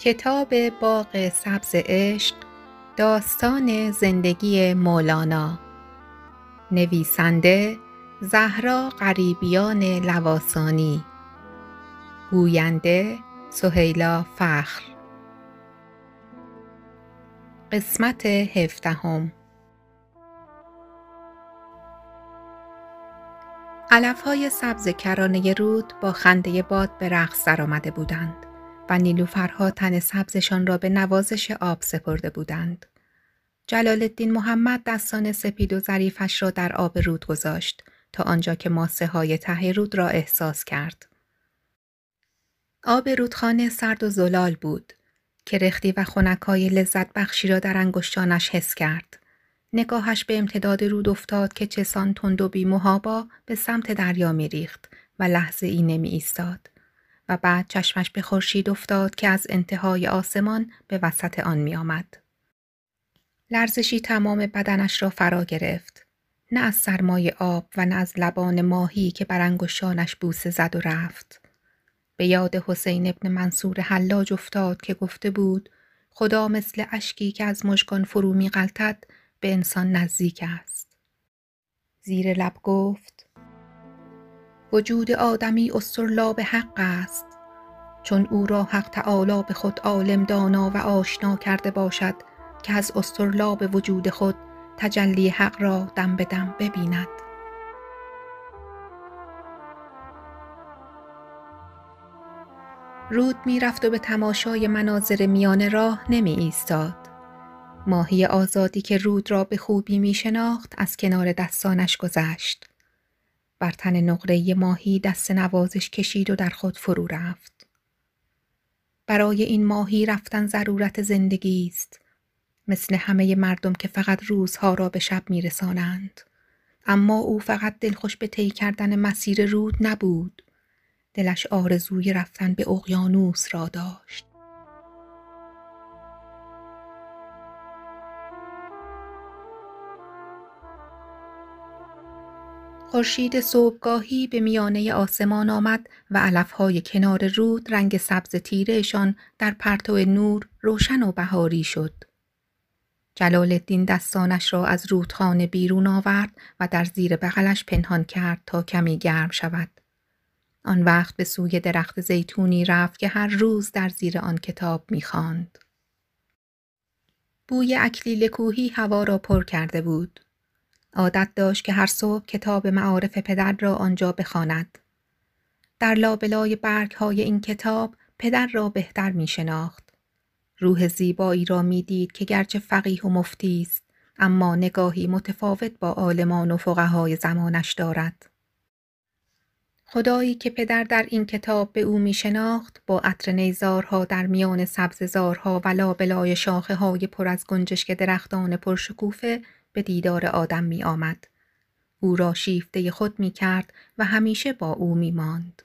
کتاب باغ سبز عشق داستان زندگی مولانا. نویسنده زهرا غریبیان لواسانی. گوینده سهیلا فخر. قسمت هفدهم. علفهای سبز کرانه رود با خنده باد به رقص درآمده بودند. و نیلوفرها تن سبزشان را به نوازش آب سپرده بودند. جلال الدین محمد دستان سپید و ظریفش را در آب رود گذاشت تا آنجا که ماسه های ته رود را احساس کرد. آب رودخانه سرد و زلال بود که رختی و خونکای لذت بخشی را در انگشتانش حس کرد. نگاهش به امتداد رود افتاد که چسان تند و به سمت دریا می ریخت و لحظه ای نمی ایستاد. و بعد چشمش به خورشید افتاد که از انتهای آسمان به وسط آن می آمد. لرزشی تمام بدنش را فرا گرفت. نه از سرمای آب و نه از لبان ماهی که بر انگشتانش بوسه زد و رفت. به یاد حسین ابن منصور حلاج افتاد که گفته بود خدا مثل اشکی که از مژگان فرو می غلطد به انسان نزدیک است. زیر لب گفت وجود آدمی به حق است چون او را حق تعالی به خود عالم دانا و آشنا کرده باشد که از به وجود خود تجلی حق را دم به دم ببیند رود می رفت و به تماشای مناظر میان راه نمی ایستاد. ماهی آزادی که رود را به خوبی می شناخت از کنار دستانش گذشت. بر تن نقره ماهی دست نوازش کشید و در خود فرو رفت. برای این ماهی رفتن ضرورت زندگی است. مثل همه مردم که فقط روزها را به شب میرسانند. اما او فقط دلخوش به طی کردن مسیر رود نبود. دلش آرزوی رفتن به اقیانوس را داشت. خورشید صبحگاهی به میانه آسمان آمد و علفهای کنار رود رنگ سبز تیرهشان در پرتو نور روشن و بهاری شد. جلال الدین دستانش را از رودخانه بیرون آورد و در زیر بغلش پنهان کرد تا کمی گرم شود. آن وقت به سوی درخت زیتونی رفت که هر روز در زیر آن کتاب می‌خواند. بوی اکلیل کوهی هوا را پر کرده بود. عادت داشت که هر صبح کتاب معارف پدر را آنجا بخواند. در لابلای برگ های این کتاب پدر را بهتر می شناخت. روح زیبایی را می دید که گرچه فقیه و مفتی است اما نگاهی متفاوت با عالمان و فقهای زمانش دارد. خدایی که پدر در این کتاب به او می شناخت با عطر نیزارها در میان سبززارها و لابلای شاخه های پر از گنجشک درختان پرشکوفه به دیدار آدم می آمد. او را شیفته خود می کرد و همیشه با او می ماند.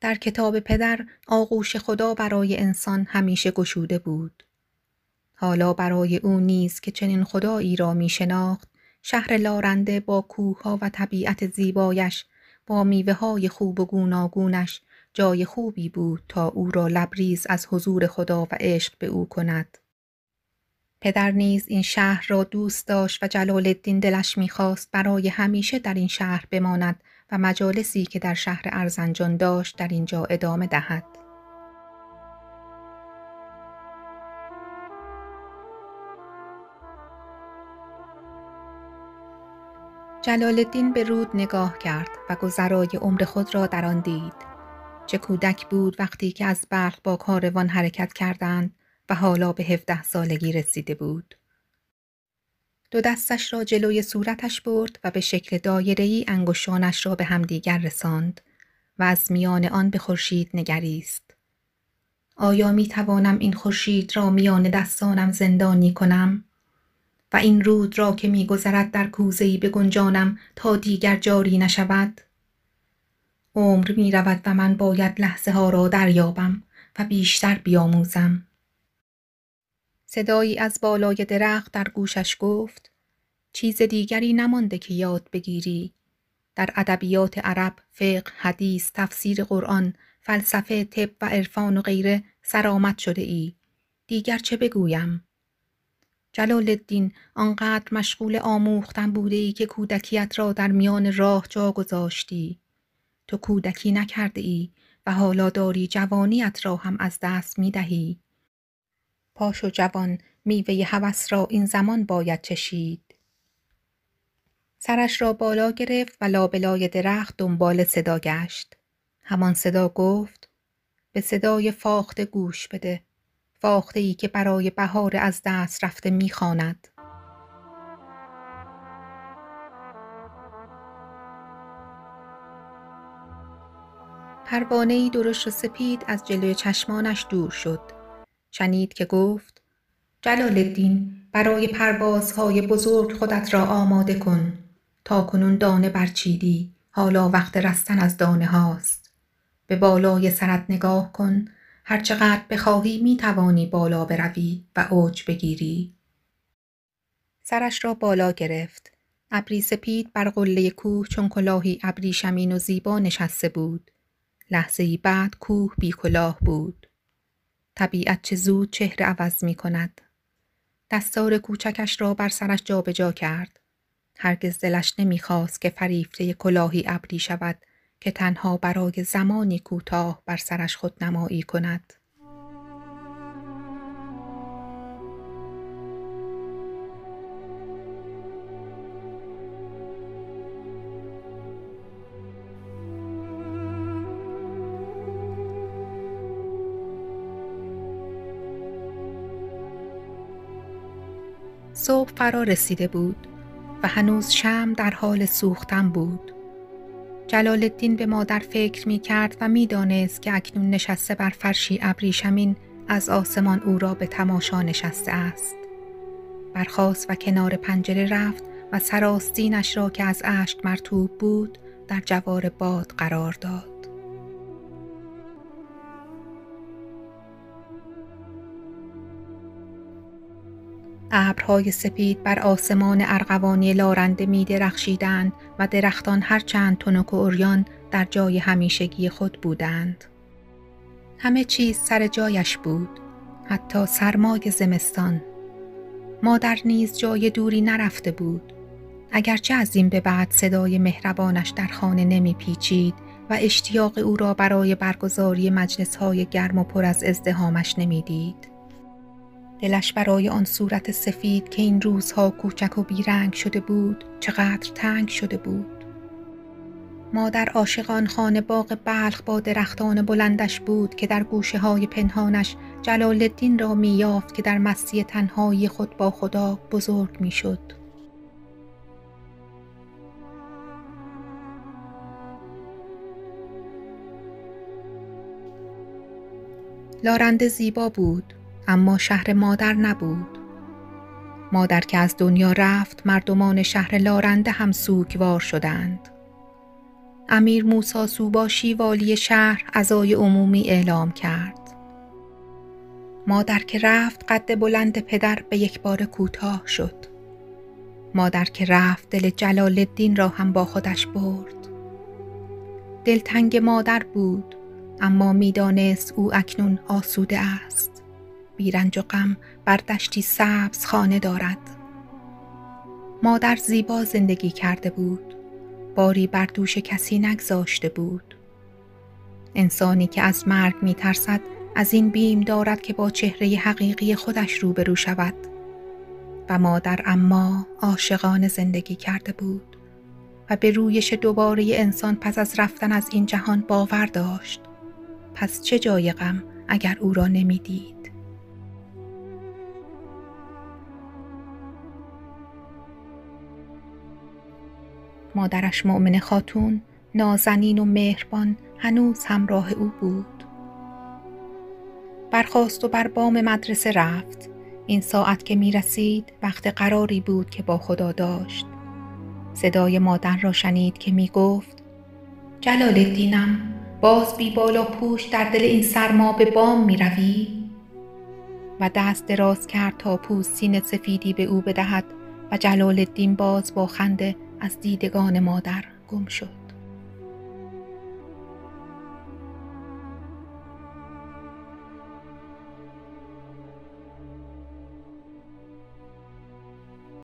در کتاب پدر آغوش خدا برای انسان همیشه گشوده بود. حالا برای او نیز که چنین خدایی را می شناخت شهر لارنده با کوهها و طبیعت زیبایش با میوه های خوب و گوناگونش جای خوبی بود تا او را لبریز از حضور خدا و عشق به او کند. پدر نیز این شهر را دوست داشت و جلال الدین دلش می‌خواست برای همیشه در این شهر بماند و مجالسی که در شهر ارزنجان داشت در اینجا ادامه دهد. جلال الدین به رود نگاه کرد و گذرای عمر خود را در آن دید. چه کودک بود وقتی که از بلخ با کاروان حرکت کردند و حالا به هفده سالگی رسیده بود. دو دستش را جلوی صورتش برد و به شکل دایره‌ای انگشتانش را به همدیگر رساند و از میان آن به خورشید نگریست. آیا می توانم این خورشید را میان دستانم زندانی کنم؟ و این رود را که میگذرد در کوزه‌ای به گنجانم تا دیگر جاری نشود؟ عمر می رود و من باید لحظه ها را دریابم و بیشتر بیاموزم. صدایی از بالای درخت در گوشش گفت چیز دیگری نمانده که یاد بگیری. در ادبیات عرب فقه حدیث تفسیر قرآن فلسفه طب و عرفان و غیره سرآمد شده ای. دیگر چه بگویم؟ جلال الدین آنقدر مشغول آموختن بوده ای که کودکیت را در میان راه جا گذاشتی. تو کودکی نکرده ای و حالا داری جوانیت را هم از دست می دهی. پاش و جوان میوه هوس را این زمان باید چشید. سرش را بالا گرفت و لابلای درخت دنبال صدا گشت. همان صدا گفت به صدای فاخته گوش بده. فاخته ای که برای بهار از دست رفته می‌خواند. پروانه درشت و سپید از جلوی چشمانش دور شد. شنید که گفت جلال الدین برای پروازهای بزرگ خودت را آماده کن. تا کنون دانه برچیدی حالا وقت رستن از دانه هاست. به بالای سرت نگاه کن هرچقدر بخواهی می توانی بالا بروی و اوج بگیری. سرش را بالا گرفت. ابری سپید بر قله کوه چون کلاهی ابری شمین و زیبا نشسته بود. لحظه بعد کوه بی کلاه بود. طبیعت چه زود چهره عوض می کند. دستار کوچکش را بر سرش جابجا جا کرد. هرگز دلش نمی‌خواست که فریفته کلاهی ابری شود که تنها برای زمانی کوتاه بر سرش خود نمایی کند. صبح فرا رسیده بود و هنوز شم در حال سوختن بود. جلال الدین به مادر فکر می کرد و می دانست که اکنون نشسته بر فرشی ابریشمین از آسمان او را به تماشا نشسته است. برخاست و کنار پنجره رفت و سراستینش را که از اشک مرتوب بود در جوار باد قرار داد. ابرهای سپید بر آسمان ارغوانی لارنده می درخشیدند و درختان هرچند تنک و اوریان در جای همیشگی خود بودند. همه چیز سر جایش بود، حتی سرمای زمستان. مادر نیز جای دوری نرفته بود. اگرچه از این به بعد صدای مهربانش در خانه نمی پیچید و اشتیاق او را برای برگزاری مجلس های گرم و پر از ازدهامش نمی‌دید. دلش برای آن صورت سفید که این روزها کوچک و بیرنگ شده بود چقدر تنگ شده بود مادر عاشقان خانه باغ بلخ با درختان بلندش بود که در گوشه های پنهانش جلال الدین را می یافت که در مستی تنهایی خود با خدا بزرگ می شد. لارنده زیبا بود اما شهر مادر نبود. مادر که از دنیا رفت مردمان شهر لارنده هم سوگوار شدند. امیر موسا سوباشی والی شهر ازای عمومی اعلام کرد. مادر که رفت قد بلند پدر به یک بار کوتاه شد. مادر که رفت دل جلال الدین را هم با خودش برد. دلتنگ مادر بود اما می‌دانست او اکنون آسوده است. بیرنج و غم بر دشتی سبز خانه دارد. مادر زیبا زندگی کرده بود. باری بر دوش کسی نگذاشته بود. انسانی که از مرگ می ترسد از این بیم دارد که با چهره حقیقی خودش روبرو شود. و مادر اما عاشقانه زندگی کرده بود. و به رویش دوباره انسان پس از رفتن از این جهان باور داشت. پس چه جای غم اگر او را نمی‌دید؟ مادرش مؤمن خاتون نازنین و مهربان هنوز همراه او بود. برخواست و بر بام مدرسه رفت. این ساعت که می رسید وقت قراری بود که با خدا داشت. صدای مادر را شنید که می گفت جلال الدینم باز بی بالا پوش در دل این سرما به بام می روی؟ و دست دراز کرد تا پوستین سفیدی به او بدهد و جلال الدین باز با خنده از دیدگان مادر گم شد.